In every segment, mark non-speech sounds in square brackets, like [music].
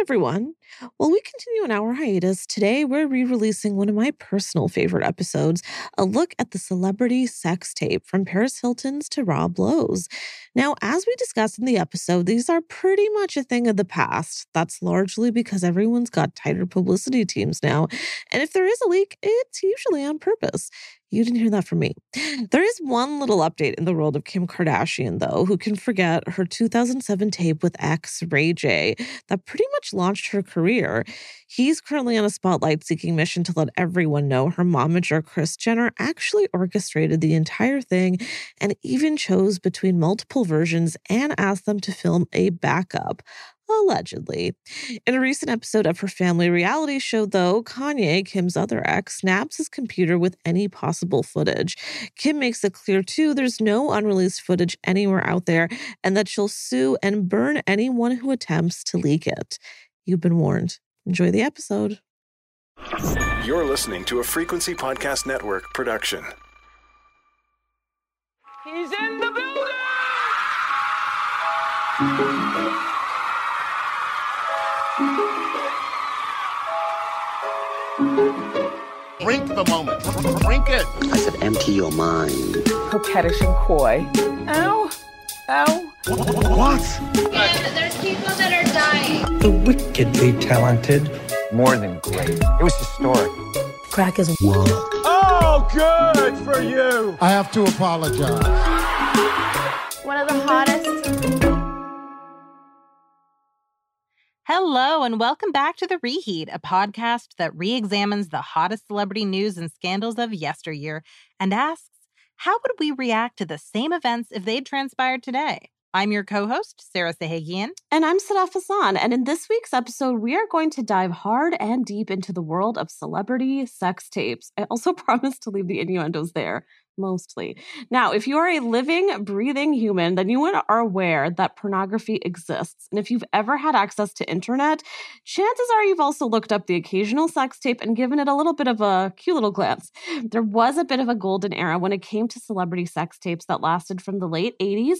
Everyone. While we continue on our hiatus, today we're re releasing one of my personal favorite episodes a look at the celebrity sex tape from Paris Hilton's to Rob Lowe's. Now, as we discussed in the episode, these are pretty much a thing of the past. That's largely because everyone's got tighter publicity teams now. And if there is a leak, it's usually on purpose. You didn't hear that from me. There is one little update in the world of Kim Kardashian, though, who can forget her 2007 tape with ex Ray J that pretty much launched her career. He's currently on a spotlight seeking mission to let everyone know her momager, Kris Jenner, actually orchestrated the entire thing and even chose between multiple versions and asked them to film a backup allegedly. In a recent episode of her family reality show, though, Kanye, Kim's other ex, snaps his computer with any possible footage. Kim makes it clear, too, there's no unreleased footage anywhere out there and that she'll sue and burn anyone who attempts to leak it. You've been warned. Enjoy the episode. You're listening to a Frequency Podcast Network production. He's in the building! Drink the moment. Drink it. I said, empty your mind. Coquettish and coy. Ow. Ow. What? And there's people that are dying. The wickedly talented. More than great. It was historic. Crack is Oh, good for you. I have to apologize. One of the hottest. Hello, and welcome back to The Reheat, a podcast that re examines the hottest celebrity news and scandals of yesteryear and asks, how would we react to the same events if they'd transpired today? I'm your co host, Sarah Sahagian. And I'm Sadaf Hassan. And in this week's episode, we are going to dive hard and deep into the world of celebrity sex tapes. I also [laughs] promise to leave the innuendos there mostly. Now, if you are a living, breathing human, then you are aware that pornography exists. And if you've ever had access to internet, chances are you've also looked up the occasional sex tape and given it a little bit of a cute little glance. There was a bit of a golden era when it came to celebrity sex tapes that lasted from the late 80s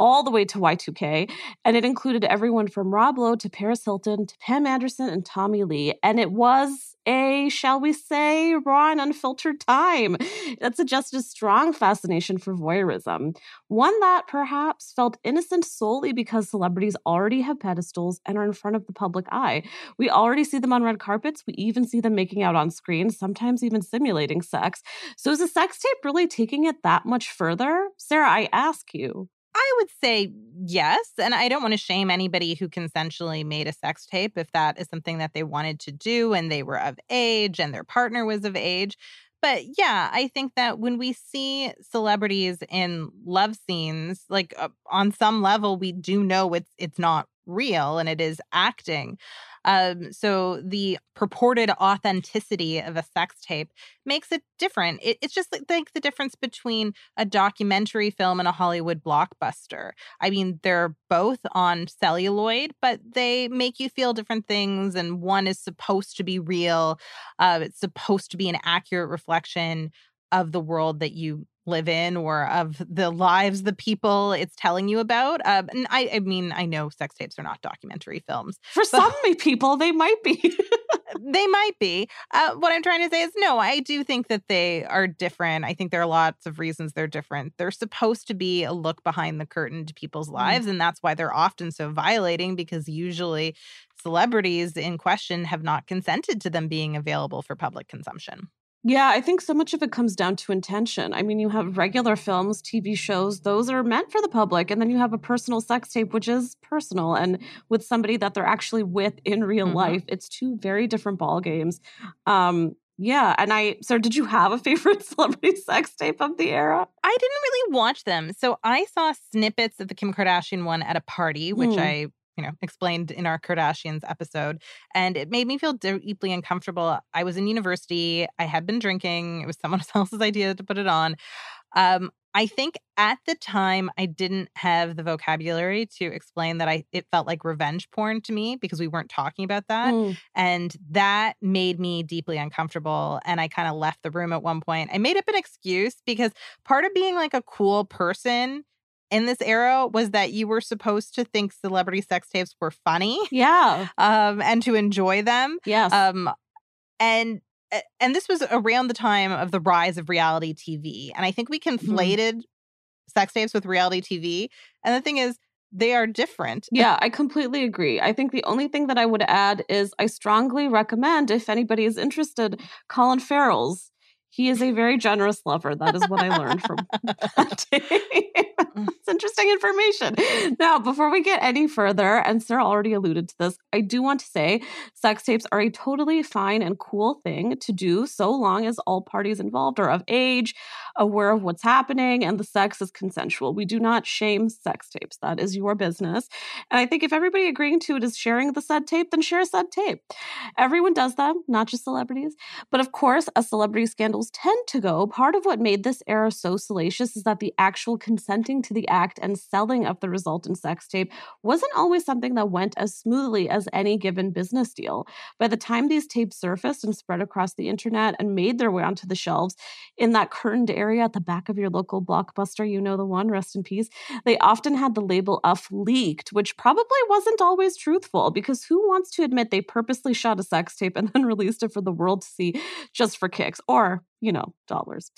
all the way to Y2K. And it included everyone from Rob Lowe to Paris Hilton to Pam Anderson and Tommy Lee. And it was a, shall we say, raw and unfiltered time that suggested a strong fascination for voyeurism. One that perhaps felt innocent solely because celebrities already have pedestals and are in front of the public eye. We already see them on red carpets. We even see them making out on screen, sometimes even simulating sex. So is a sex tape really taking it that much further? Sarah, I ask you. I would say yes. And I don't want to shame anybody who consensually made a sex tape if that is something that they wanted to do and they were of age and their partner was of age. But yeah, I think that when we see celebrities in love scenes, like uh, on some level, we do know it's it's not real and it is acting. Um, so the purported authenticity of a sex tape makes it different. It, it's just like, like the difference between a documentary film and a Hollywood blockbuster. I mean, they're both on celluloid, but they make you feel different things. And one is supposed to be real. Uh, it's supposed to be an accurate reflection of the world that you live in or of the lives the people it's telling you about um, and I, I mean i know sex tapes are not documentary films For some people, they might be. they might be. Uh, what i'm trying to say is no i do think that they are different. I think there are lots of reasons they're different. They're supposed to be a look behind the curtain to people's lives and that's why they're often so violating because usually celebrities in question have not consented to them being available for public consumption Yeah, I think so much of it comes down to intention. I mean, you have regular films, TV shows, those are meant for the public. And then you have a personal sex tape, which is personal and with somebody that they're actually with in real Mhm. life. It's two very different ball games. Um, yeah, and I so did you have a favorite [laughs] celebrity sex tape of the era? I didn't really watch them. So I saw snippets of the Kim Kardashian one at a party, which Hmm. I, you know, explained in our Kardashians episode. And it made me feel deeply uncomfortable. I was in university. I had been drinking. It was someone [laughs] else's idea to put it on. Um, I think at the time I didn't have the vocabulary to explain that I it felt like revenge porn to me because we weren't talking about that. Mm. And that made me deeply uncomfortable. And I kind of left the room at one point. I made up an excuse because part of being like a cool person in this era was that you were supposed to think celebrity sex tapes were funny. Yeah. [laughs] Um, and to enjoy them. Yes. Um, and and this was around the time of the rise of reality TV. And I think we Mm-hmm. conflated mm. sex tapes with reality TV. And the thing is, they are different. [laughs] Yeah, I completely agree. I think the only thing that I would add is I strongly recommend if anybody is interested, Colin Farrell's. He is a very generous lover. That is what I learned from [laughs] that. Mm. It's interesting information. Now, before we get any further, and Sarah already alluded to this, I do want to say sex tapes are a totally fine and cool thing to do so long as all parties involved are of age, aware of what's happening, and the sex is consensual. We do not shame sex tapes. That is your business. And I think if everybody agreeing to it is sharing the said tape, then share said tape. Everyone does them, not just celebrities. But of course, as celebrity scandals tend to go, part of what made this era so salacious is that the actual consenting to the act and selling of the resultant sex tape wasn't always something that went as smoothly as any given business deal. By the time these tapes surfaced and spread across the internet and made their way onto the shelves in that curtained area at the back of your local blockbuster, you know the one, rest in peace, they often had the label of leaked, which probably wasn't always truthful because who wants to admit they purposely shot a sex tape and [laughs] then released it for the world to see just for kicks? Or you know, dollars.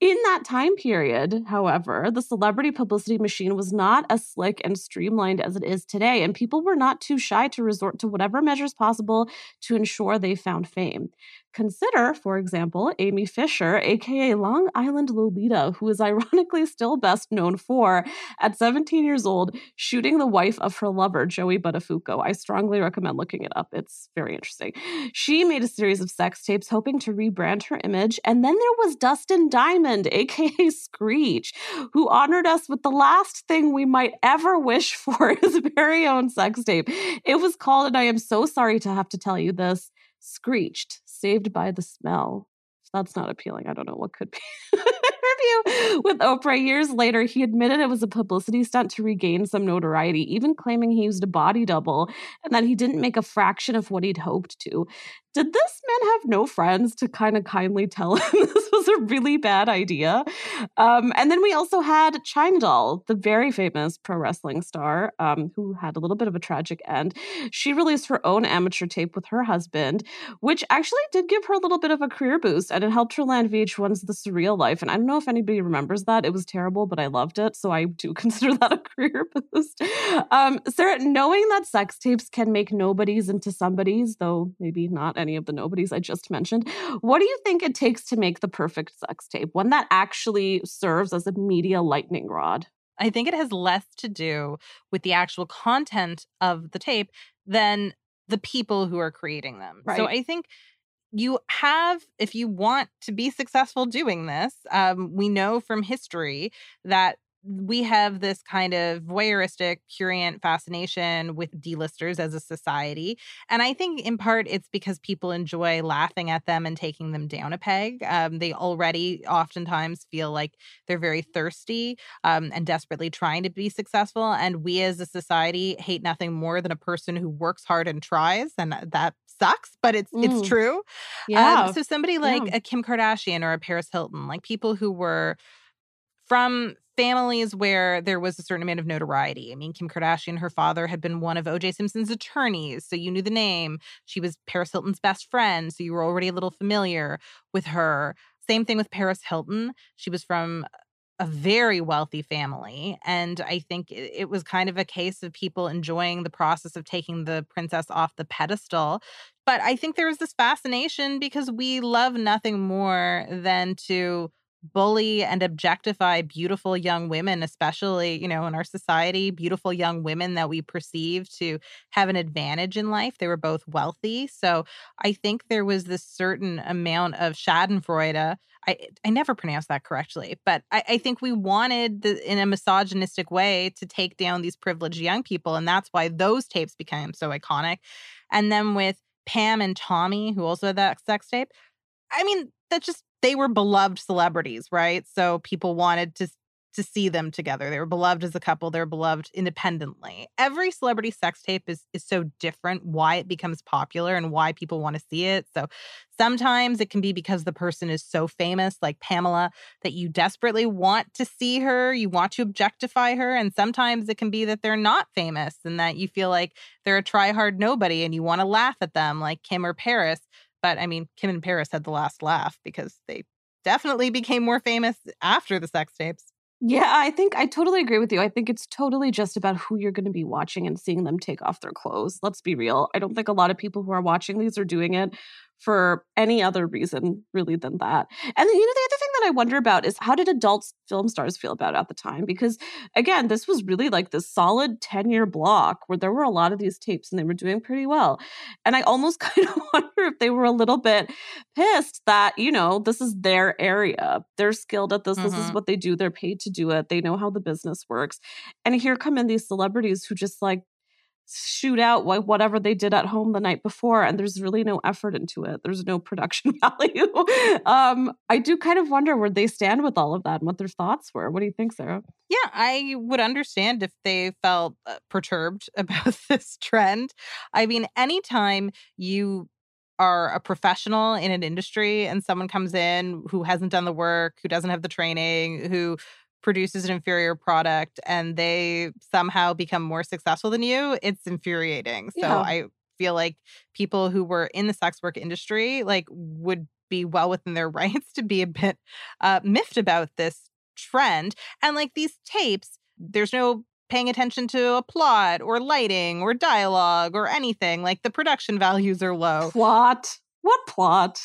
In that time period, however, the celebrity publicity machine was not as slick and streamlined as it is today, and people were not too shy to resort to whatever measures possible to ensure they found fame. Consider, for example, Amy Fisher, aka Long Island Lolita, who is ironically still best known for, at 17 years old, shooting the wife of her lover, Joey Buttafuoco. I strongly recommend looking it up. It's very interesting. She made a series of sex tapes hoping to rebrand her image. And then there was Dustin Diamond, aka Screech, who honored us with the last thing we might ever wish [laughs] for his very own sex tape. It was called, and I am so sorry to have to tell you this, Screeched saved by the smell. That's not appealing, I don't know what could be. [laughs] Interview with Oprah years later, he admitted it was a publicity stunt to regain some notoriety, even claiming he used a body double and that he didn't make a fraction of what he'd hoped to. Did this man have no friends to kind of kindly tell [laughs] him this was a really bad idea? Um, and then we also had Chyna Doll, the very famous pro wrestling star, um, who had a little bit of a tragic end. She released her own amateur tape with her husband, which actually did give her a little bit of a career boost and it helped her land VH1's The Surreal Life. And I don't know if anybody remembers that. It was terrible, but I loved it. So I do [laughs] consider that a career boost. Um, Sarah, knowing that sex tapes can make nobodies into somebodies, though maybe not any of the nobodies I just mentioned, what do you think it takes to make the perfect sex tape? One that actually serves as a media lightning rod? I think it has less to do with the actual content of the tape than the people who are creating them. Right. So I think you have, if you want to be successful doing this, um, we know from history that we have this kind of voyeuristic, prurient fascination with D-listers as a society. And I think in part it's because people enjoy laughing at them and taking them down a peg. Um, they already oftentimes feel like they're very thirsty um, and desperately trying to be successful. And we as a society hate nothing more than a person who works hard and tries. And that sucks, but it's Mm. it's true. Yeah. Um, so somebody like Yeah. a Kim Kardashian or a Paris Hilton, like people who were from families where there was a certain amount of notoriety. I mean, Kim Kardashian, her father had been one of OJ Simpson's attorneys, so you knew the name. She was Paris Hilton's best friend, so you were already a little familiar with her. Same thing with Paris Hilton. She was from a very wealthy family. And I think it, was kind of a case of people enjoying the process of taking the princess off the pedestal. But I think there was this fascination because we love nothing more than to bully and objectify beautiful young women especially you know in our society beautiful young women that we perceive to have an advantage in life. They were both wealthy. So i think there was this certain amount of schadenfreude. I I never pronounced that correctly, but I, I think we wanted the, in a misogynistic way to take down these privileged young people, and that's why those tapes became so iconic. And then with Pam and Tommy, who also had that sex tape, I mean, that just they were beloved celebrities, right? So people wanted to to see them together. They were beloved as a couple, they're beloved independently. Every celebrity sex tape is is so different why it becomes popular and why people want to see it. So sometimes it can be because the person is so famous like Pamela that you desperately want to see her, you want to objectify her, and sometimes it can be that they're not famous and that you feel like they're a try-hard nobody and you want to laugh at them like Kim or Paris. But I mean, Kim and Paris had the last laugh because they definitely became more famous after the sex tapes. Yeah, I think I totally agree with you. I think it's totally just about who you're going to be watching and seeing them take off their clothes. Let's be real. I don't think a lot of people who are watching these are doing it for any other reason really than that. And you know, the other thing that I wonder about is how did adult film stars feel about it at the time? Because again, this was really like this solid 10 year block where there were a lot of these tapes and they were doing pretty well. And I almost [laughs] kind of wonder if they were a little bit pissed that, you know, this is their area. They're skilled at this. Mm-hmm. This is mm-hmm. what they do. They're paid to do it. They know how the business works. And here come in these celebrities who just like shoot out whatever they did at home the night before and there's really no effort into it. There's no [laughs] production value. Um i do kind of wonder where they stand with all of that and what their thoughts were. What do you think sarah? Yeah i would understand if they felt uh, perturbed [laughs] about this trend. I mean anytime you are a professional in an industry and someone comes in who hasn't done the work, who doesn't have the training, who produces an inferior product and they somehow become more successful than you, it's infuriating. So yeah. I feel like people who were in the sex work industry like would be well within their [laughs] rights to be a bit uh, miffed about this trend. And like these tapes, there's no paying attention to a plot or lighting or dialogue or anything. Like the production [laughs] values are low. Plot? What plot?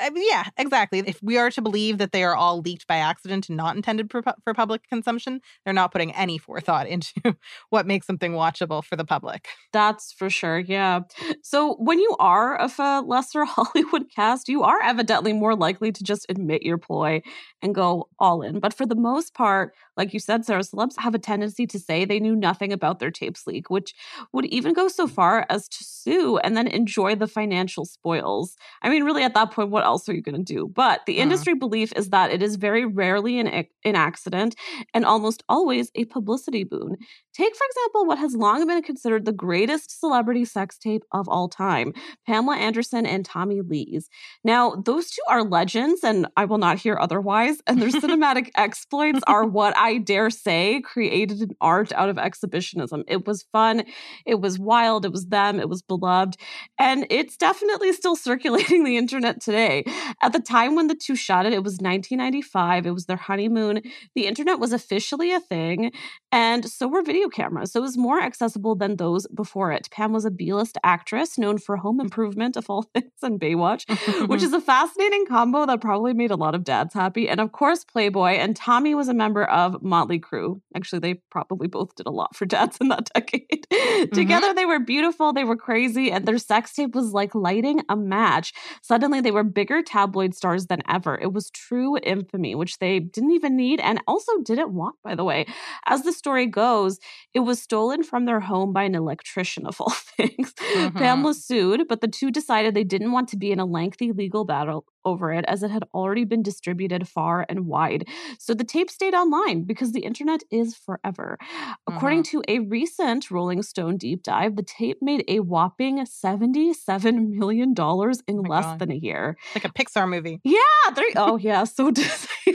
I mean, yeah, exactly. If we are to believe that they are all leaked by accident and not intended for, for public consumption, they're not putting any forethought [laughs] into what makes something watchable for the public. That's for sure. Yeah. So when you are of a lesser [laughs] Hollywood cast, you are evidently more likely to just admit your ploy and go all in. But for the most part, like you said, Sarah, celebs have a tendency to say they knew nothing about their tapes leak, which would even go so mm. far as to sue and then enjoy the financial spoils. I mean, really, at that point, what else are you going to do? But the uh-huh. industry belief is that it is very rarely an, an accident and almost always a publicity boon. Take, for example, what has long been considered the greatest celebrity sex tape of all time Pamela Anderson and Tommy Lee's. Now, those two are legends, and I will not hear otherwise. And their [laughs] cinematic exploits are what I dare say created an art out of exhibitionism. It was fun, it was wild, it was them, it was beloved, and it's definitely still circulating the internet today. At the time when the two shot it, it was 1995, it was their honeymoon. The internet was officially a thing, and so were video cameras, so it was more accessible than those before it. Pam was a B list actress known for home improvement, of all [laughs] things, and Baywatch, which [laughs] is a fascinating combo that probably made a lot of dads happy. And of course, Playboy, and Tommy was a member of Motley Crue. Actually, they probably both did a lot for dads in that [laughs] decade. Mm-hmm. Together, they were beautiful, they were crazy, and their sex tape was like lighting a match. Suddenly, they were bigger tabloid stars than ever. It was true infamy, which they didn't even need and also didn't want, by the way. As the story goes, it was stolen from their home by an electrician, of all [laughs] things. Mm-hmm. Pam was sued, but the two decided they didn't want to be in a lengthy legal battle over it as it had already been distributed far and wide. So the tape stayed online because the internet is forever. Mm-hmm. According to a recent Rolling Stone deep dive, the tape made a whopping $77 million in oh less God. than a year. Like a Pixar movie. Yeah. There, oh, yeah. So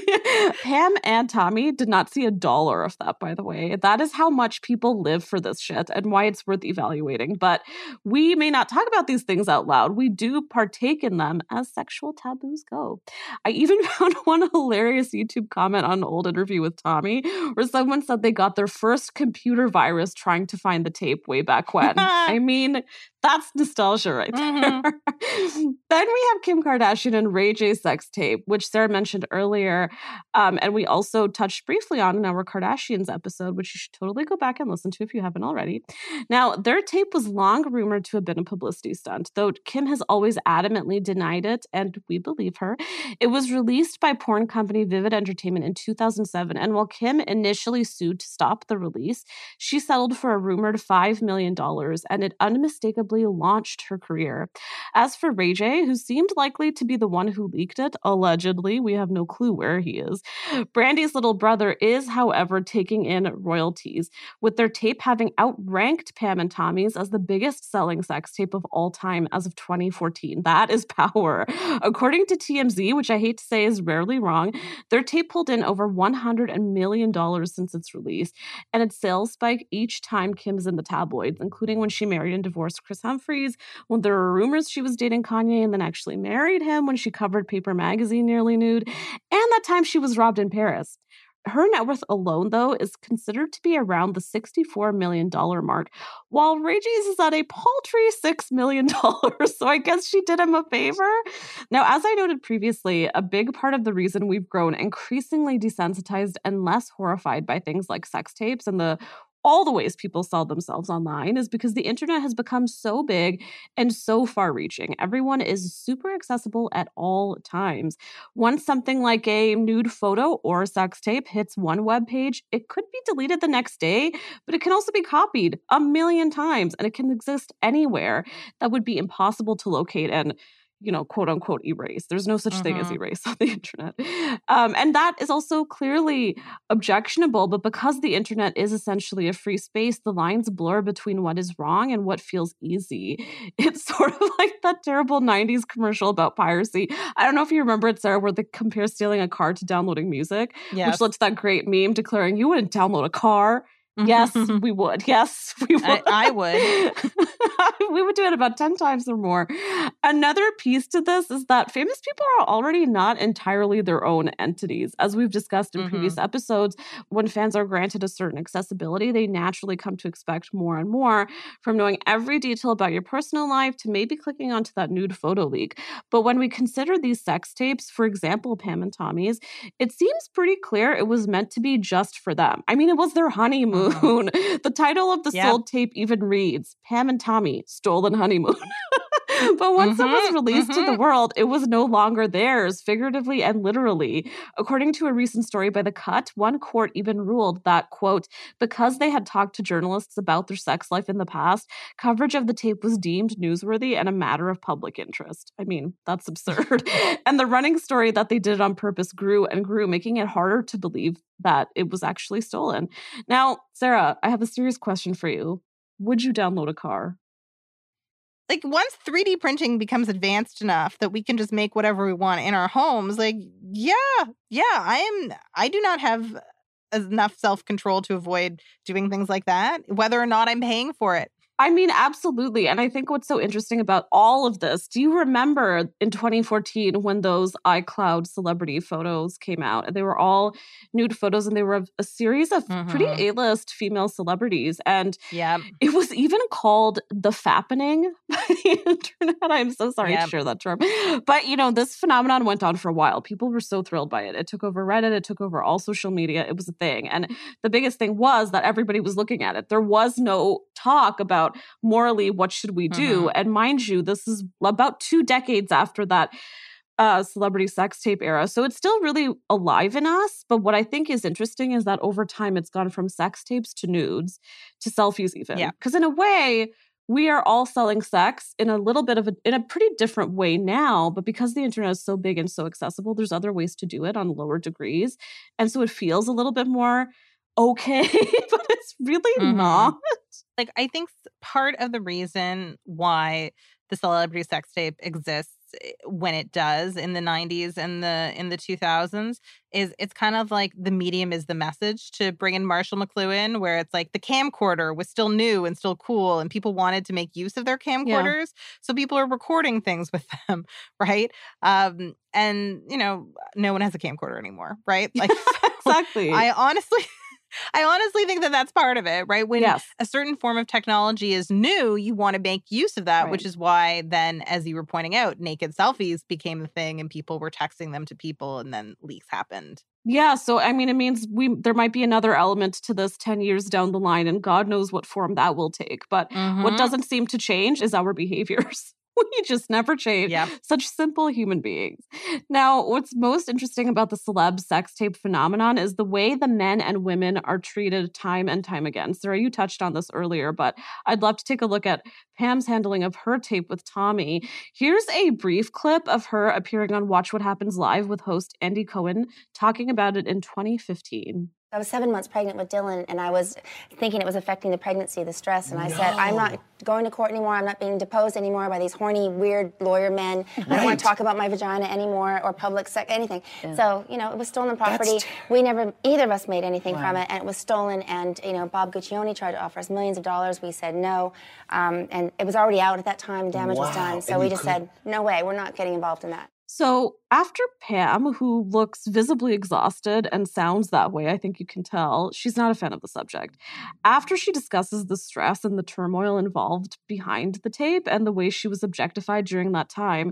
[laughs] Pam and Tommy did not see a dollar of that, by the way. That is how much people live for this shit and why it's worth evaluating. But we may not talk about these things out loud. We do partake in them as sexual taboos taboos go. I even [laughs] found one hilarious YouTube comment on an old interview with Tommy where someone said they got their first computer virus trying to find the tape way back when. [laughs] I mean, that's nostalgia right there. Mm-hmm. [laughs] then we have Kim Kardashian and Ray J sex tape, which Sarah mentioned earlier. Um, and we also touched briefly on in our Kardashians episode, which you should totally go back and listen to if you haven't already. Now, their tape was long rumored to have been a publicity stunt, though Kim has always adamantly denied it, and we believe her. It was released by porn company Vivid Entertainment in 2007. And while Kim initially sued to stop the release, she settled for a rumored $5 million, and it unmistakably launched her career. As for Ray J, who seemed likely to be the one who leaked it, allegedly, we have no clue where he is. Brandy's little brother is, however, taking in royalties, with their tape having outranked Pam and Tommy's as the biggest selling sex tape of all time as of 2014. That is [laughs] power. According to TMZ, which I hate to say is rarely wrong, their tape pulled in over $100 million since its release, and its sales spike each time Kim's in the tabloids, including when she married and divorced Kris Humphries, when there were rumors she was dating Kanye and then actually married him when she covered Paper Magazine nearly nude, and that time she was robbed in Paris. Her net worth alone, though, is considered to be around the $64 million mark, while J's is at a paltry $6 million. [laughs] so I guess she did him a favor. Now, as I noted previously, a big part of the reason we've grown increasingly desensitized and less horrified by things like sex tapes and the all the ways people sell themselves online is because the internet has become so big and so far reaching. Everyone is super accessible at all times. Once something like a nude photo or sex tape hits one web page, it could be deleted the next day, but it can also be copied a million times and it can exist anywhere that would be impossible to locate and you know, quote unquote erase. There's no such thing as Mhm. erase [laughs] on the internet. Um, and that is also clearly objectionable. But because the internet is essentially a free space, the lines blur between what is wrong and what feels easy. [laughs] It's sort of like that terrible 90s commercial about piracy. I don't know if you remember it, Sarah, where they compare stealing a car to downloading music, Yes. which led to that great meme declaring you wouldn't download a car. Yes, [laughs] we would. Yes, we would. I- I would. [laughs] we would do it about 10 times or more. Another piece to this is that famous people are already not entirely their own entities. As we've discussed in previous mm-hmm. episodes, when fans are granted a certain accessibility, they naturally come to expect more and more from knowing every detail about your personal life to maybe clicking onto that nude photo leak. But when we consider these sex tapes, for example, Pam and Tommy's, it seems pretty clear it was meant to be just for them. I mean, it was their honeymoon. [laughs] the title of the Yep. sold tape even reads Pam and Tommy, Stolen Honeymoon. [laughs] [laughs] but once it was Mhm, released to the mhm. world, it was no longer theirs, figuratively and literally. According to a recent story by The Cut, one court even ruled that, quote, because they had talked to journalists about their sex life in the past, coverage of the tape was deemed newsworthy and a matter of public interest. I mean, that's absurd. [laughs] and the running story that they did it on purpose grew and grew, making it harder to believe that it was actually stolen. Now, Sarah, I have a serious question for you. Would you download a car? Like once 3D printing becomes advanced enough that we can just make whatever we want in our homes, like yeah, yeah, I am I do not have enough self-control to avoid doing things like that, whether or not I'm paying for it. I mean, absolutely. And I think what's so interesting about all of this, do you remember in 2014 when those iCloud celebrity photos came out? And they were all nude photos and they were a series of pretty Mhm. A list female celebrities. And Yeah. it was even called the fappening [laughs] by the internet. I'm so sorry Yep. to share that term. But, you know, this phenomenon went on for a while. People were so thrilled by it. It took over Reddit, it took over all social media. It was a thing. And the biggest thing was that everybody was looking at it. There was no talk about morally what should we do. Mhm. And mind you, this is about two decades after that uh, celebrity sex tape era. So it's still really alive in us. But what I think is interesting is that over time it's gone from sex tapes to nudes to selfies, even. Yeah. Because in a way, we are all selling sex in a little bit of a in a pretty different way now, but because the internet is so big and so accessible, there's other ways to do it on lower degrees. And so it feels a little bit more okay, [laughs] but it's really Mhm. not. Like I think part of the reason why the celebrity sex tape exists eh, when it does in the 90s and the in the 2000s is it's kind of like the medium is the message to bring in Marshall McLuhan where it's like the camcorder was still new and still cool and people wanted to make use of their camcorders so people are recording things with [laughs] them right? Um and you know no one has a camcorder anymore right? Like [laughs] exactly. I honestly I honestly think that that's part of it, right? When yes. a certain form of technology is new, you want to make use of that, which is why then, as you were pointing out, naked selfies became the thing and people were texting them to people and then leaks happened. Yeah, so I mean, it means we there might be another element to this ten years down the line, and God knows what form that will take. But what Mhm. doesn't seem to change is our behaviors. We [laughs] just never change. Yep. Such simple human beings. Now, what's most interesting about the celeb sex tape phenomenon is the way the men and women are treated time and time again. Sarah, you touched on this earlier, but I'd love to take a look at Pam's handling of her tape with Tommy. Here's a brief clip of her appearing on Watch What Happens Live with host Andy Cohen talking about it in 2015. I was seven months pregnant with Dylan, and I was thinking it was affecting the pregnancy, the stress. And I said, I'm not going to court anymore. I'm not being deposed anymore by these horny, weird lawyer men. I don't want to talk about my vagina anymore or public sex, anything. So, you know, it was stolen property. we never, either of us made anything from it, and it was stolen. And, you know, Bob Guccione tried to offer us millions of dollars. We said no. Um, and it was already out at that time, damage was done. So we just said, no way, we're not getting involved in that. So, after Pam, who looks visibly exhausted and sounds that way, I think you can tell, she's not a fan of the subject. After she discusses the stress and the turmoil involved behind the tape and the way she was objectified during that time,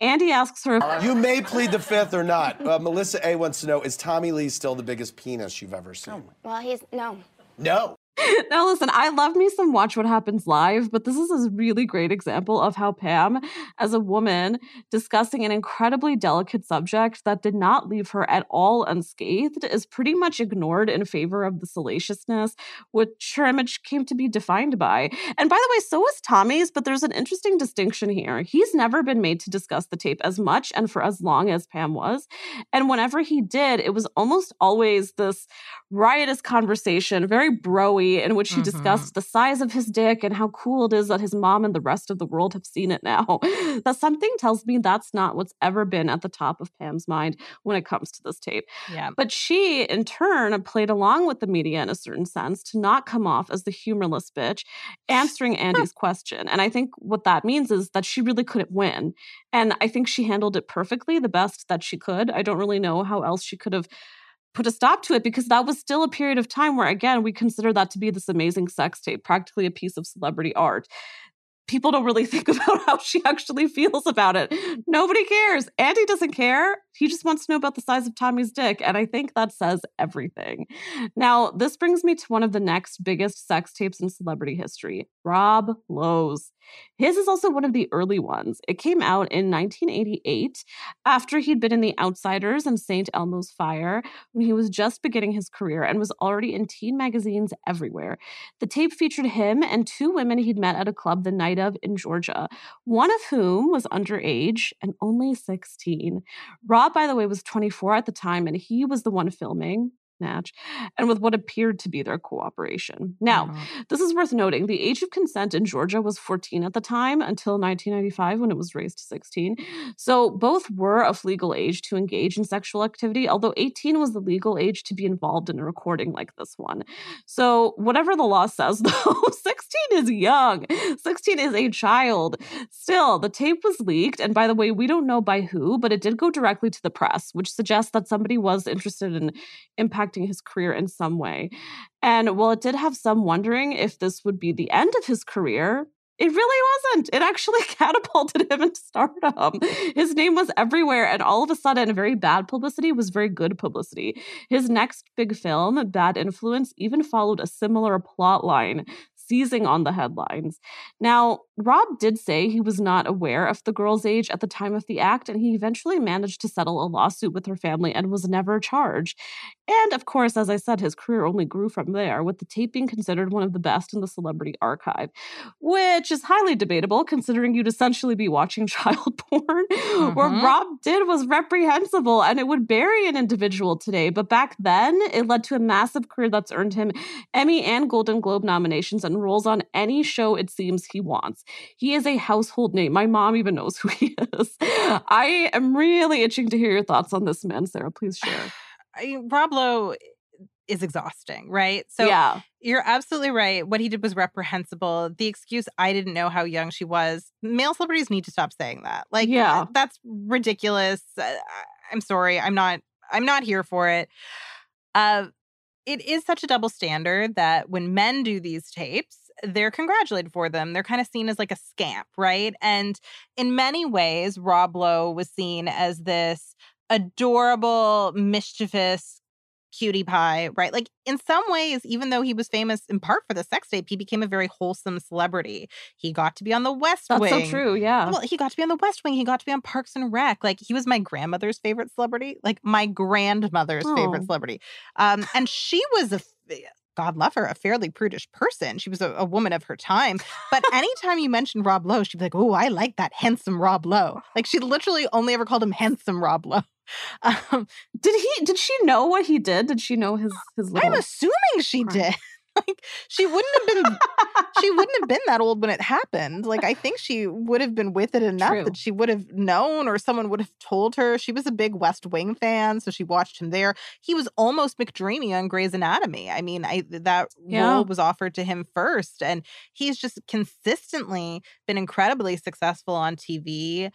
Andy asks her if You may plead the fifth or not. Uh, Melissa A wants to know Is Tommy Lee still the biggest penis you've ever seen? Well, he's, no. No. [laughs] now listen, I love me some Watch What Happens Live, but this is a really great example of how Pam, as a woman, discussing an incredibly delicate subject that did not leave her at all unscathed, is pretty much ignored in favor of the salaciousness which her image came to be defined by. And by the way, so is Tommy's, but there's an interesting distinction here. He's never been made to discuss the tape as much and for as long as Pam was. And whenever he did, it was almost always this riotous conversation, very broy in which he Mhm. discussed the size of his dick and how cool it is that his mom and the rest of the world have seen it now. [laughs] that something tells me that's not what's ever been at the top of Pam's mind when it comes to this tape. Yeah. But she, in turn, played along with the media in a certain sense to not come off as the humorless bitch answering [laughs] Andy's question. And I think what that means is that she really couldn't win. And I think she handled it perfectly, the best that she could. I don't really know how else she could have put a stop to it because that was still a period of time where, again, we consider that to be this amazing sex tape, practically a piece of celebrity art. People don't really [laughs] think about how she actually feels about it. Nobody cares. Andy doesn't care. He just wants to know about the size of Tommy's dick. And I think that says everything. Now, this brings me to one of the next biggest sex tapes in celebrity history Rob Lowe's. His is also one of the early ones. It came out in 1988 after he'd been in The Outsiders and St. Elmo's Fire when he was just beginning his career and was already in teen magazines everywhere. The tape featured him and two women he'd met at a club the night of in Georgia, one of whom was underage and only 16. Rob, by the way, was 24 at the time, and he was the one filming. Match, and with what appeared to be their cooperation. Now, uh-huh. this is worth noting. The age of consent in Georgia was 14 at the time until 1995 when it was raised to 16. So both were of legal age to engage in sexual activity, although 18 was the legal age to be involved in a recording like this one. So, whatever the law says, [laughs] though, 16 is young. 16 is a child. Still, the tape was leaked. And by the way, we don't know by who, but it did go directly to the press, which suggests that somebody was interested in impacting his career in some way. And while it did have some wondering if this would be the end of his career, it really wasn't. It actually [laughs] catapulted him into stardom. His name was everywhere, and all of a sudden, very bad publicity was very good publicity. His next big film, Bad Influence, even followed a similar plot line, seizing on the headlines. Now, Rob did say he was not aware of the girl's age at the time of the act, and he eventually managed to settle a lawsuit with her family and was never charged. And of course, as I said, his career only grew from there, with the tape being considered one of the best in the celebrity archive, which is highly debatable considering you'd essentially be watching [laughs] child porn. What Mhm. Rob did was reprehensible and it would bury an individual today. But back then, it led to a massive career that's earned him Emmy and Golden Globe nominations and roles on any show it seems he wants. He is a household name. My mom even knows [laughs] who he is. I am really itching to hear your thoughts on this man, Sarah. Please share. [sighs] I, Lowe eh, is exhausting, right? So yeah. you're absolutely right. What he did was reprehensible. The excuse I didn't know how young she was. Male celebrities need to stop saying that. Like, eh, Yeah. that's ridiculous. Eh, I- I'm sorry. I'm not. I'm not here for it. Uh, it is such a double standard that when men do these tapes, they're congratulated for them. They're kind of seen as like a scamp, right? And in many ways, Rob Lowe was seen as this adorable, mischievous, cutie pie, right? Like in some ways, even though he was famous in part for the sex tape, he became a very wholesome celebrity. He got to be on the West That's Wing. That's so true. Yeah. Well, he got to be on the West Wing. He got to be on Parks and Rec. Like he was my grandmother's favorite celebrity, like my grandmother's favorite Oh. celebrity. Um, and she was a God love her, a fairly prudish person. She was a, a woman of her time. But anytime you mentioned Rob Lowe, she'd be like, "Oh, I like that handsome Rob Lowe." Like she literally only ever called him handsome Rob Lowe. [laughs] Um, did he? Did she know what he did? Did she know his his little? I'm assuming she crime. did. [laughs] like she wouldn't have been she wouldn't have been that old when it happened. Like I think she would have been with it enough True. that she would have known or someone would have told her. She was a big West Wing fan, so she watched him there. He was almost McDreamy on Grey's Anatomy. I mean, I that Yeah. role was offered to him first and he's just consistently been incredibly successful on TV.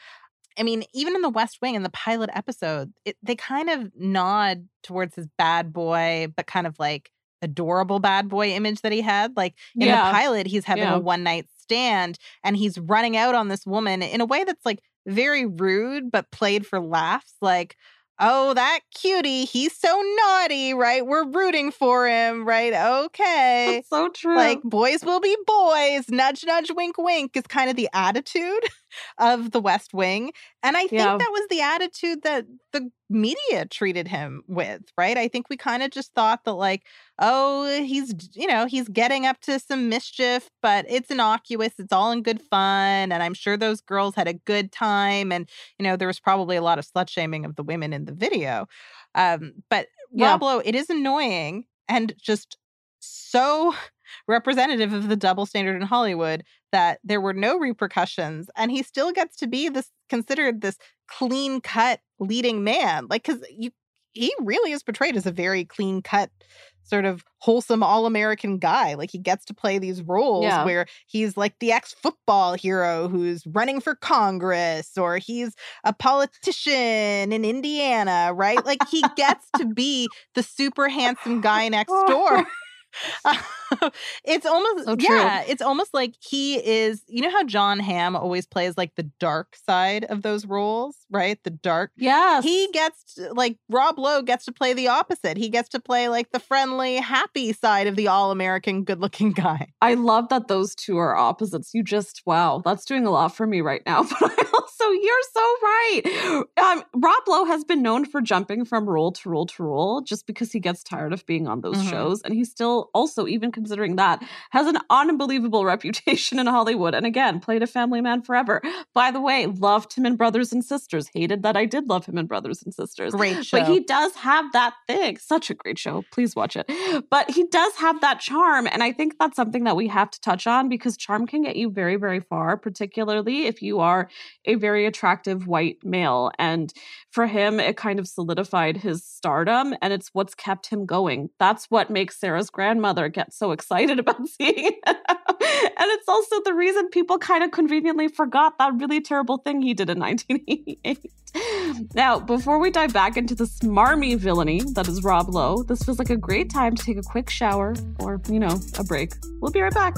I mean, even in the West Wing in the pilot episode, it, they kind of nod towards his bad boy, but kind of like adorable bad boy image that he had. Like in Yeah. the pilot, he's having Yeah. a one night stand and he's running out on this woman in a way that's like very rude, but played for laughs. Like, oh, that cutie, he's so naughty, right? We're rooting for him, right? Okay. That's so true. Like boys will be boys, nudge, nudge, wink, wink is kind of the attitude [laughs] of the West Wing. And I think Yeah. that was the attitude that the media treated him with, right? I think we kind of just thought that, like, oh, he's, you know, he's getting up to some mischief, but it's innocuous. It's all in good fun. And I'm sure those girls had a good time. And, you know, there was probably a lot of slut shaming of the women in the video. Um, but Yeah. Rob it is annoying and just so [laughs] representative of the double standard in Hollywood that there were no repercussions and he still gets to be this considered this clean cut leading man like cuz you he really is portrayed as a very clean cut sort of wholesome all-American guy like he gets to play these roles Yeah. where he's like the ex-football hero who's running for congress or he's a politician in Indiana right like he gets to be the super handsome guy next [laughs] door [laughs] it's almost So yeah it's almost like he is you know how john hamm always plays like the dark side of those roles right the dark yes. he gets to, like rob lowe gets to play the opposite he gets to play like the friendly happy side of the all-american good-looking [laughs] guy I love that those two are opposites. You just wow, that's doing a lot for me right now. [laughs] But [laughs] also, you're so right. Um, Rob Lowe has been known for jumping from role to role to role just because he gets tired of being on those Mhm. shows, and he still also, even considering that, has an unbelievable [laughs] reputation in Hollywood. And again, played a family man forever. By the way, loved him in Brothers and Sisters. Hated that I did love him in Brothers and Sisters. Great show. But he does have that thing. Such a great show. Please watch it. But he does have that charm. And I think that's something that we have to touch on because charm can get you very, very far, particularly if you are a very attractive white male. And for him, it kind of solidified his stardom and it's what's kept him going. That's what makes Sarah's grandmother get so excited [laughs] about seeing him. and it's also the reason people kind of conveniently forgot that really terrible thing he did in 1988. Now, before we dive back into the smarmy villainy that is Rob Lowe, this feels like a great time to take a quick shower or, you know, a break. We'll be right back.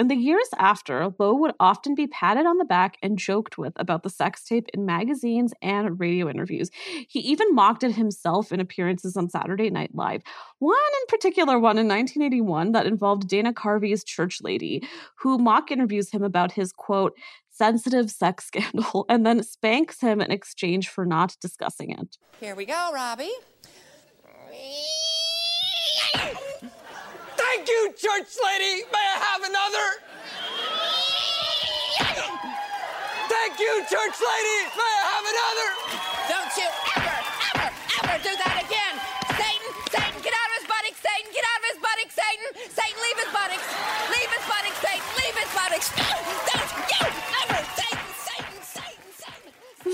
In the years after, Lowe would often be patted on the back and joked with about the sex tape in magazines and radio interviews. He even mocked it himself in appearances on Saturday Night Live. One in particular, one in 1981, that involved Dana Carvey's church lady, who mock interviews him about his quote, sensitive sex [laughs] scandal, and then spanks him in exchange for not discussing it. Here we go, Robbie. You, church lady. May I have another? Thank you, church lady. May I have another? Don't you ever, ever, ever do that again. Satan, Satan, get out of his buttocks. Satan, get out of his buttocks. Satan, Satan, leave his buttocks. Leave his buttocks, Satan, leave his buttocks. [laughs] Don't you ever,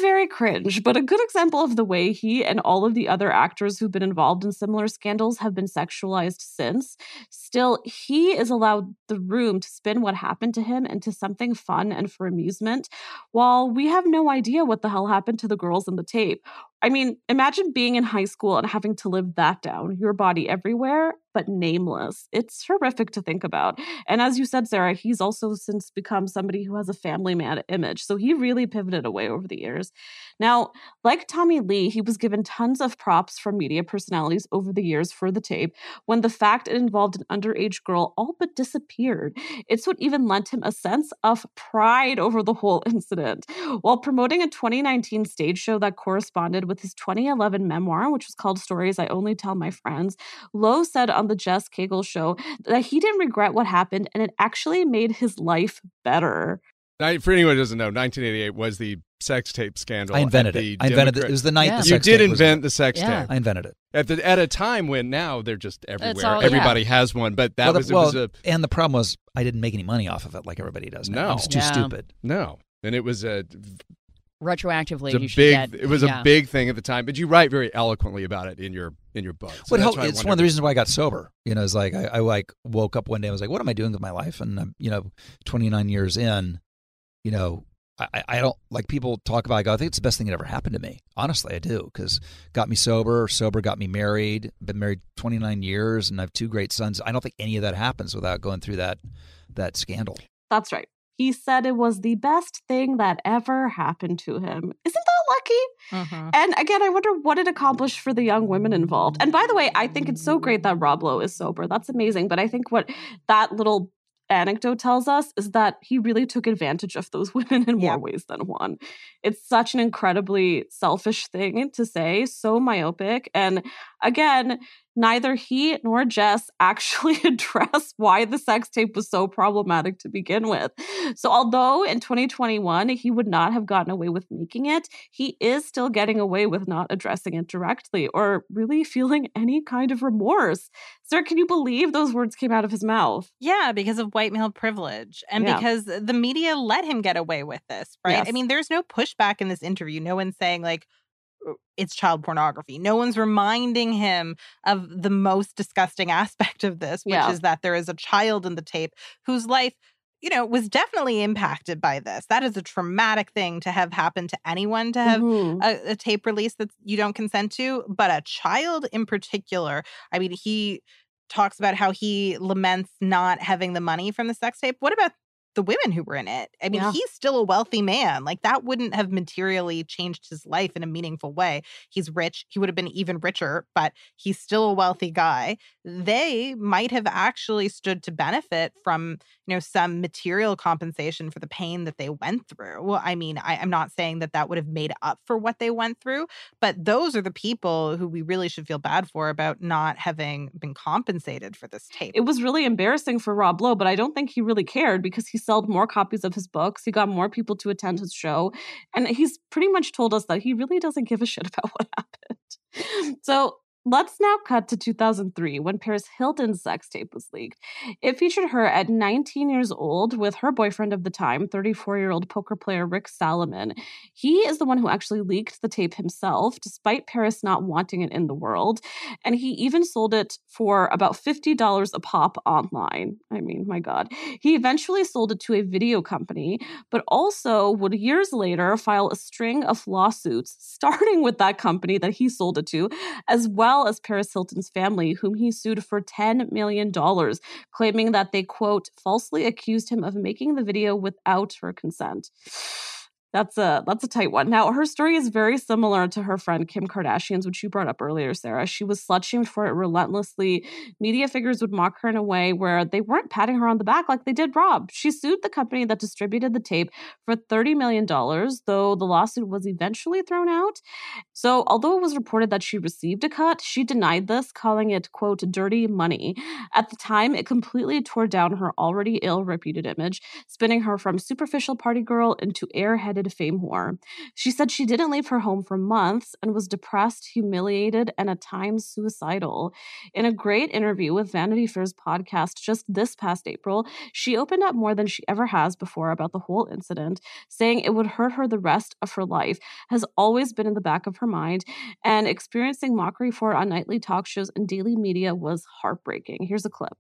Very cringe, but a good example of the way he and all of the other actors who've been involved in similar scandals have been sexualized since. Still, he is allowed the room to spin what happened to him into something fun and for amusement, while we have no idea what the hell happened to the girls in the tape. I mean, imagine being in high school and having to live that down, your body everywhere. but nameless. It's horrific to think about. And as you said, Sarah, he's also since become somebody who has a family man image. So he really pivoted away over the years. Now, like Tommy Lee, he was given tons of props from media personalities over the years for the tape when the fact it involved an underage girl all but disappeared. It's what even lent him a sense of pride over the whole [laughs] incident. While promoting a 2019 stage show that corresponded with his 2011 memoir, which was called Stories I Only Tell My Friends, Lowe said on the Jess Cagle show that he didn't regret what happened and it actually made his life better. I, for anyone who doesn't know, 1988 was the sex tape scandal. I invented it. I invented it. It was the night yeah. the you sex did invent was, the sex yeah. tape. I invented it at the, at a time when now they're just everywhere. all, Everybody yeah. has one, but that well, was, the, well, it was a and the problem was I didn't make any money off of it like everybody does now. no. I was too stupid. No, and it was a retroactively. It was a should big. get- it was yeah. a big thing at the time, but you write very eloquently about it in your in your book. So Well, that's helped- why I it's one of the reasons why I got sober. You know, it's like I, I like woke up one day and was like, "What am I doing with my life?" And I'm, you know, 29 years in, you know, I, I- I don't like people talk about. I go, I think it's the best thing that ever happened to me. Honestly, I do because got me sober. Sober got me married. Been married 29 years, and I have two great sons. I don't think any of that happens without going through that that scandal. That's right. He said it was the best thing that ever happened to him. Isn't that lucky? Mm-hmm. And again, I wonder what it accomplished for the young women involved. And by the way, I think it's so great that Rob Lowe is sober. That's amazing. But I think what that little anecdote tells us is that he really took advantage of those [laughs] women in more ways than one. It's such an incredibly selfish thing to say, so myopic. And again, neither he nor Jess actually [laughs] address why the sex tape was so problematic to begin with. So, although in 2021 he would not have gotten away with making it, he is still getting away with not addressing it directly or really feeling any kind of remorse. Sir, can you believe those words came out of his mouth? Yeah, because of white male privilege and Yeah. because the media let him get away with this, right? I mean, there's no pushback in this interview. No one's saying, like, "Uh, it's child pornography. No one's reminding him of the most disgusting [laughs] aspect of this, which Yeah. is that there is a child in the tape whose life, you know, was definitely impacted by this. That is a traumatic thing to have happen to anyone to have Mhm. a, a tape release that you don't consent to, but a child in particular. I mean, he talks about how he laments not having the money from the sex tape. What about the women who were in it? I mean, Yeah. he's still a wealthy man. Like that wouldn't have materially changed his life in a meaningful way. He's rich. He would have been even richer, but he's still a wealthy guy. They might have actually stood to benefit from, you know, some material compensation for the pain that they went through. Well, I mean, I, I'm not saying that that would have made up for what they went through, but those are the people who we really should feel bad for about not having been compensated for this tape. It was really embarrassing for Rob Lowe, but I don't think he really cared because he sold more copies of his books. He got more people to attend his show. And he's pretty much told us that he really doesn't give a shit [laughs] about what happened. So let's now cut to 2003 when Paris Hilton's sex tape was leaked. It featured her at 19 years old with her boyfriend of the time, 34 year old poker player Rick Salomon. He is the one who actually leaked the tape himself, despite Paris not wanting it in the world. And he even sold it for about $50 a pop online. I mean, my God. He eventually sold it to a video company, but also would years later file a string of lawsuits, [laughs] starting with that company that he sold it to, as well as Paris Hilton's family, whom he sued for $10 million, claiming that they, quote, falsely accused him of making the video without her consent. That's a that's a tight one. Now, her story is very similar to her friend Kim Kardashian's, which you brought up earlier, Sarah. She was slut shamed for it relentlessly. Media figures would mock her in a way where they weren't patting her on the back like they did Rob. She sued the company that distributed the tape for $30 million, though the lawsuit was eventually thrown out. So, although it was reported that she received a cut, she denied this, calling it, quote, dirty money. At the time, it completely tore down her already ill reputed image, spinning her from superficial party girl into airheaded fame whore. She said she didn't leave her home for months and was depressed, humiliated, and at times suicidal. In a great interview with Vanity Fair's podcast just this past April, she opened up more than she ever has before about the whole incident, saying it would hurt her the rest of her life, has always been in the back of her mind, and experiencing mockery for on nightly talk shows and daily media was heartbreaking. Here's a clip.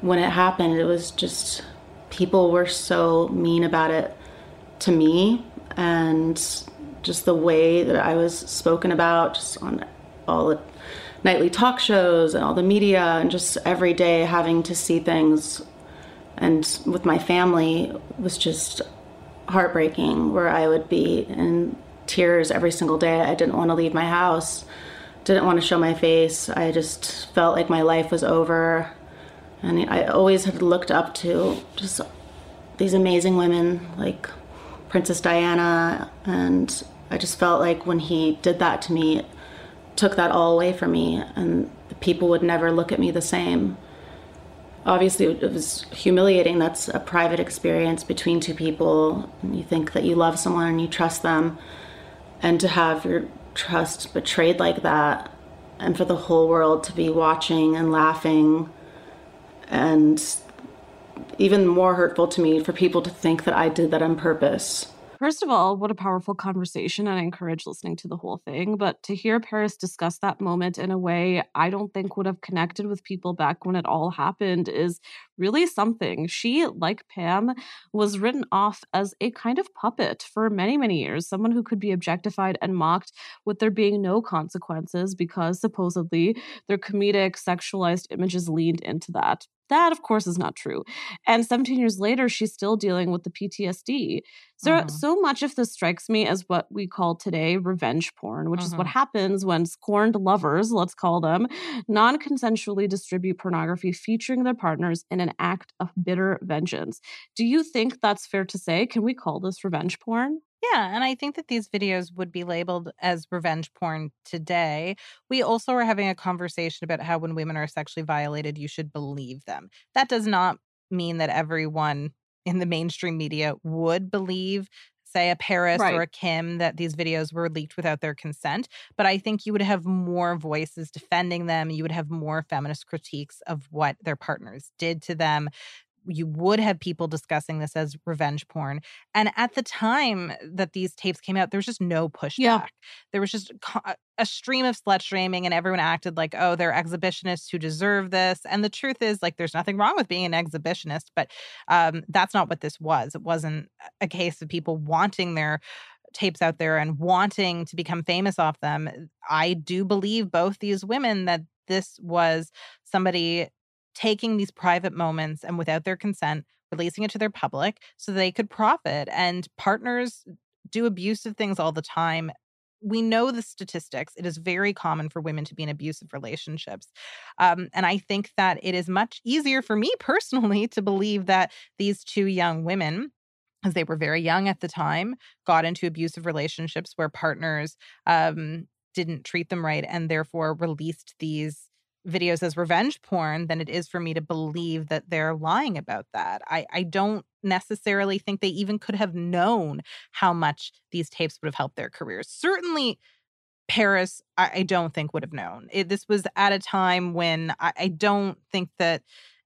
when it happened, it was just people were so mean about it to me, and just the way that I was spoken about, just on all the nightly talk shows and all the media and just every day having to see things and with my family was just heartbreaking where I would be in tears every single day. I didn't want to leave my house, didn't want to show my face. I just felt like my life was over. And I always had looked up to just these amazing women like Princess Diana. And I just felt like when he did that to me, took that all away from me. And people would never look at me the same obviously it was humiliating that's a private experience between two people you think that you love someone and you trust them and to have your trust betrayed like that and for the whole world to be watching and laughing and even more hurtful to me for people to think that I did that on purpose. First of all, what a powerful conversation, and I encourage listening to the whole thing. But to hear Paris discuss that moment in a way I don't think would have connected with people back when it all happened is really something. She, like Pam, was written off as a kind of puppet for many, many years, someone who could be objectified and mocked with there being no consequences because supposedly their comedic, sexualized images leaned into that. That, of course, is not true. And 17 years later, she's still dealing with the PTSD. So, Mhm. so much of this strikes me as what we call today revenge porn, which is what Mhm. happens when scorned lovers, let's call them, non consensually distribute pornography featuring their partners in an act of bitter vengeance. Do you think that's fair to say? Can we call this revenge porn? Yeah, and I think that these videos would be labeled as revenge porn today. We also are having a conversation about how when women are sexually violated, you should believe them. That does not mean that everyone in the mainstream media would believe say a Paris or a Kim that these videos were leaked without their consent, but I think you would have more voices defending them, you would have more feminist critiques of what their partners did to them. You would have people discussing this as revenge porn. And at the time that these tapes came out, there was just no pushback. There was just a- a stream of slut shaming, and everyone acted like, oh, they're exhibitionists who deserve this. And the truth is, like, there's nothing wrong with being an exhibitionist, but um, that's not what this was. It wasn't a case of people wanting their tapes out there and wanting to become famous off them. I do believe both these women that this was somebody taking these private moments and without their consent releasing it to their public so they could profit and partners do abusive things all the time. We know the statistics. It is very common for women to be in abusive relationships um, and i think that it is much easier for me [laughs] personally to believe that these two young women as they were very young at the time got into abusive relationships where partners um, didn't treat them right and therefore released these videos as revenge porn than it is for me to believe that they're lying about that. I, I don't necessarily think they even could have known how much these tapes would have helped their careers. Certainly, Paris, I, I don't think would have known. It, this was at a time when I, I don't think that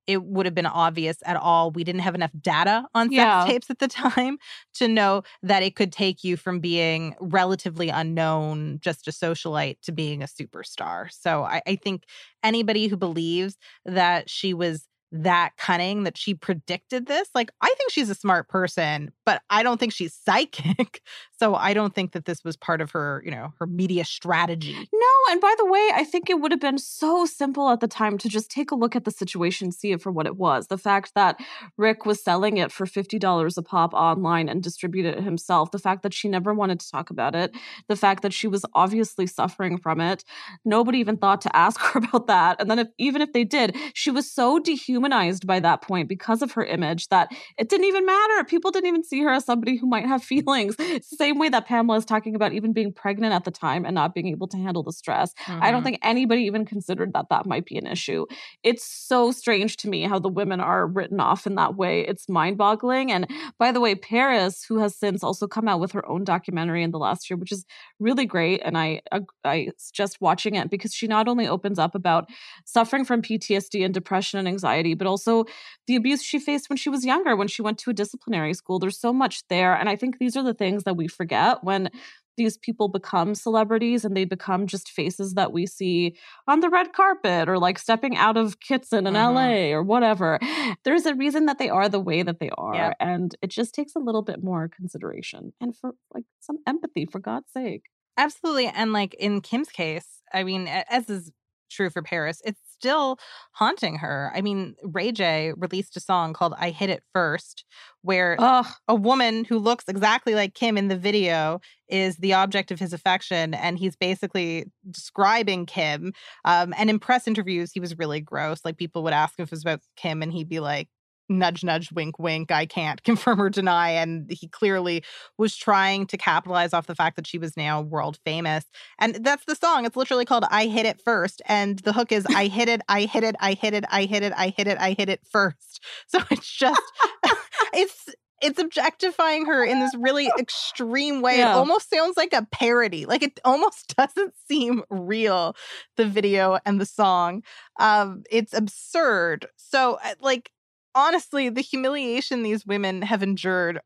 it would have been obvious at all. We didn't have enough data on sex Yeah. tapes at the [laughs] time to know that it could take you from being relatively unknown, just a socialite, to being a superstar. So I, I think anybody who believes that she was that cunning, that she predicted this, like, I think she's a smart person, but I don't think she's psychic. [laughs] so I don't think that this was part of her, you know, her media strategy. No, and by the way, I think it would have been so simple at the time to just take a look at the situation, see it for what it was. The fact that Rick was selling it for $50 a pop online and distributed it himself, the fact that she never wanted to talk about it, the fact that she was obviously suffering from it. Nobody even thought to ask [laughs] her about that. And then if even if they did, she was so dehumanized by that point because of her image that it didn't even matter. People didn't even see her as somebody who might have feelings. It's the same way that Pamela is talking about even being pregnant at the time and not being able to handle the stress. I don't Mhm. think anybody even considered that that might be an issue. It's so strange to me how the women are written off in that way. It's mind boggling. And by the way, Paris, who has since also come out with her own documentary in the last year, which is really great. And I, I suggest watching it because she not only opens up about suffering from PTSD and depression and anxiety, but also the abuse she faced when she was younger, when she went to a disciplinary school. There's so much there. And I think these are the things that we forget when these people become celebrities and they become just faces that we see on the red carpet or like stepping out of Kitson in Mhm. LA or whatever. There's a reason that they are the way that they are. Yep. And it just takes a little bit more consideration and for like some empathy, for God's sake. Absolutely. And like in Kim's case, I mean, as is true for Paris. It's still haunting her. I mean, Ray J released a song called I Hit It First, where Ugh. a woman who looks exactly like Kim in the video is the object of his affection. And he's basically describing Kim. Um, and in press interviews, he was really gross. Like people would ask if it was about Kim, and he'd be like, nudge nudge wink wink i can't [laughs] confirm or deny and he clearly was trying to capitalize off the fact that she was now world famous and that's the song it's literally called i hit it first and the hook is i hit it i hit it i hit it i hit it i hit it i hit it first [laughs] so it's just [laughs] it's it's objectifying her in this really extreme way. Yeah. It almost sounds like a parody. Like it almost doesn't seem real, the video and the song. Um, it's absurd. So, uh, like, honestly, the humiliation these women have endured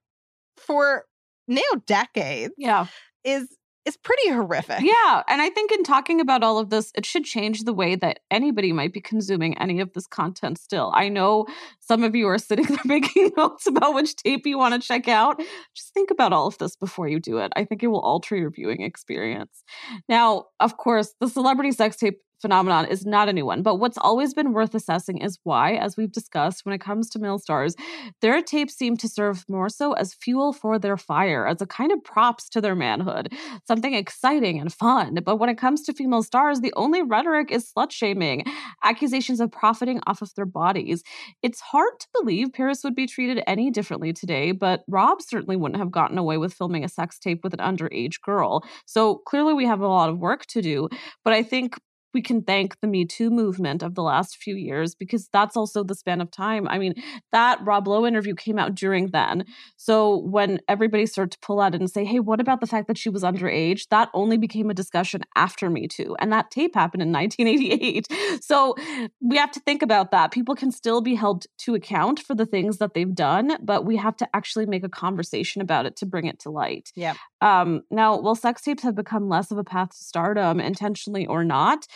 for now decades Yeah. is is pretty horrific. Yeah. And I think in talking about all of this, it should change the way that anybody might be consuming any of this content still. I know some of you are sitting [laughs] there making notes about which tape you want to check out. Just think about all of this before you do it. I think it will alter your viewing experience. Now, of course, the celebrity sex tape phenomenon is not a new one, but what's always been worth assessing is why, as we've discussed, when it comes to male stars, their tapes seem to serve more so as fuel for their fire, as a kind of props to their manhood, something exciting and fun. But when it comes to female stars, the only rhetoric is slut shaming, accusations of profiting off of their bodies. It's hard to believe Paris would be treated any differently today, but Rob certainly wouldn't have gotten away with filming a sex tape with an underage girl. So clearly we have a lot of work to do, but I think we can thank the Me Too movement of the last few years because that's also the span of time. I mean, that Rob Lowe interview came out during then. So when everybody started to pull out and say, hey, what about the fact that she was underage? That only became a discussion after Me Too. And that tape happened in [laughs] 1988. So we have to think about that. People can still be held to account for the things that they've done, but we have to actually make a conversation about it to bring it to light. Yeah. Um, now, while sex tapes have become less of a path to stardom, intentionally or not,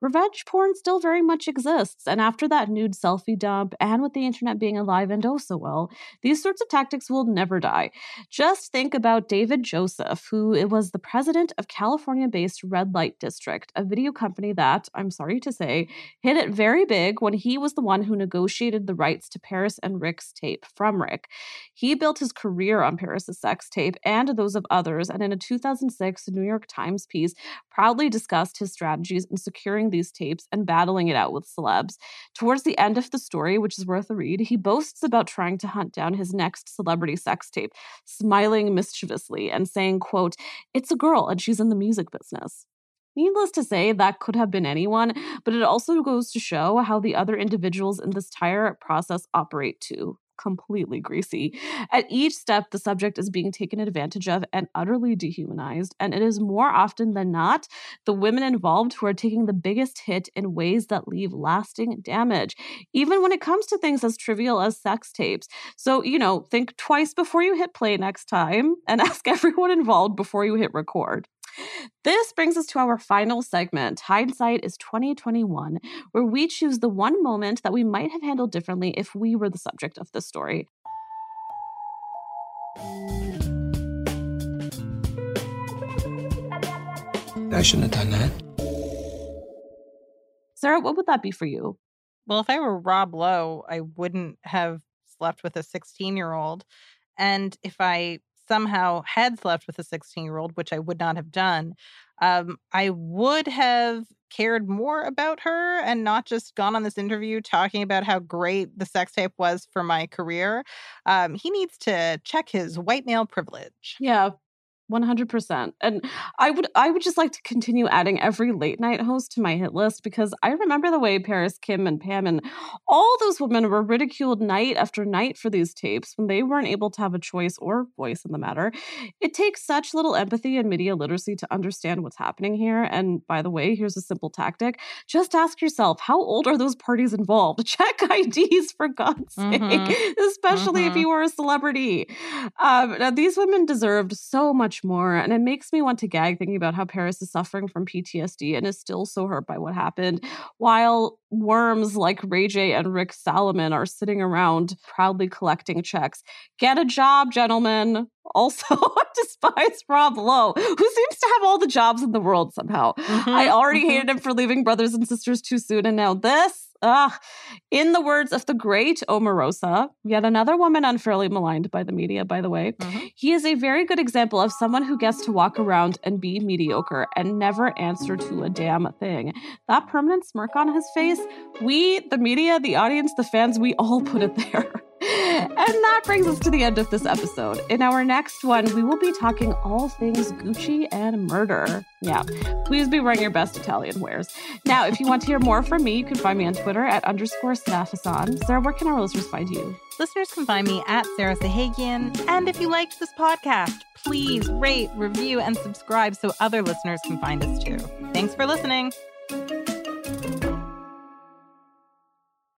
revenge porn still very much exists. And after that nude selfie dump, and with the internet being alive and oh so well, these sorts of tactics will never die. Just think about David Joseph, who was the president of California based Red Light District, a video company that, I'm sorry to say, hit it very big when he was the one who negotiated the rights to Paris and Rick's tape from Rick. He built his career on Paris's sex tape and those of others, and in a 2006 New York Times piece, proudly discussed his strategies in securing these tapes and battling it out with celebs. Towards the end of the story, which is worth a read, he boasts about trying to hunt down his next celebrity sex tape, smiling mischievously and saying, quote, "It's a girl and she's in the music business." Needless to say, that could have been anyone, but it also goes to show how the other individuals in this entire process operate too. Completely greasy. At each step, the subject is being taken advantage of and utterly dehumanized. And it is more often than not the women involved who are taking the biggest hit in ways that leave lasting damage, even when it comes to things as trivial as sex tapes. So, you know, think twice before you hit play next time and [laughs] ask everyone involved before you hit record. This brings us to our final segment, Hindsight is 2021, where we choose the one moment that we might have handled differently if we were the subject of this story. I shouldn't have done that. Sarah, what would that be for you? Well, if I were Rob Lowe, I wouldn't have slept with a 16 year old. And if I somehow had slept with a 16 year old, which I would not have done, um, I would have cared more about her and not just gone on this interview talking about how great the sex tape was for my career. Um, he needs to check his white male privilege. Yeah. 100%. And I would I would just like to continue adding every late night host to my hit list because I remember the way Paris Kim and Pam and all those women were ridiculed night after night for these tapes when they weren't able to have a choice or voice in the matter. It takes such little empathy and media literacy to understand what's happening here and by the way, here's a simple tactic. Just ask yourself, how old are those parties involved? [laughs] Check IDs for God's sake, Mhm. especially if Mhm. you were a celebrity. Um, now, these women deserved so much more, and it makes me want to gag thinking about how Paris is suffering from PTSD and is still so hurt by what happened, while worms like Ray J and Rick Salomon are sitting around proudly collecting checks. Get a job, gentlemen. [laughs] Also, [laughs] despise Rob Lowe, who seems to have all the jobs in the world somehow. Mm-hmm, I already hated him for leaving Brothers and Sisters too soon, and now this. Ah, in the words of the great Omarosa, yet another woman unfairly maligned by the media, by the way, Mm-hmm. he is a very good example of someone who gets to walk around and be mediocre and never answer to a damn thing. That permanent smirk on his face, we, the media, the audience, the fans, we all [laughs] put it there. And that brings us to the end of this episode. In our next one, we will be talking all things Gucci and murder. Yeah, please be wearing your best Italian wares. Now, if you want to hear more from me, you can find me on Twitter at underscore Sadafahsan. Sarah, where can our listeners find you? Listeners can find me at Sarah Sahagian. And if you liked this podcast, please rate, review, and subscribe so other listeners can find us too. Thanks for listening.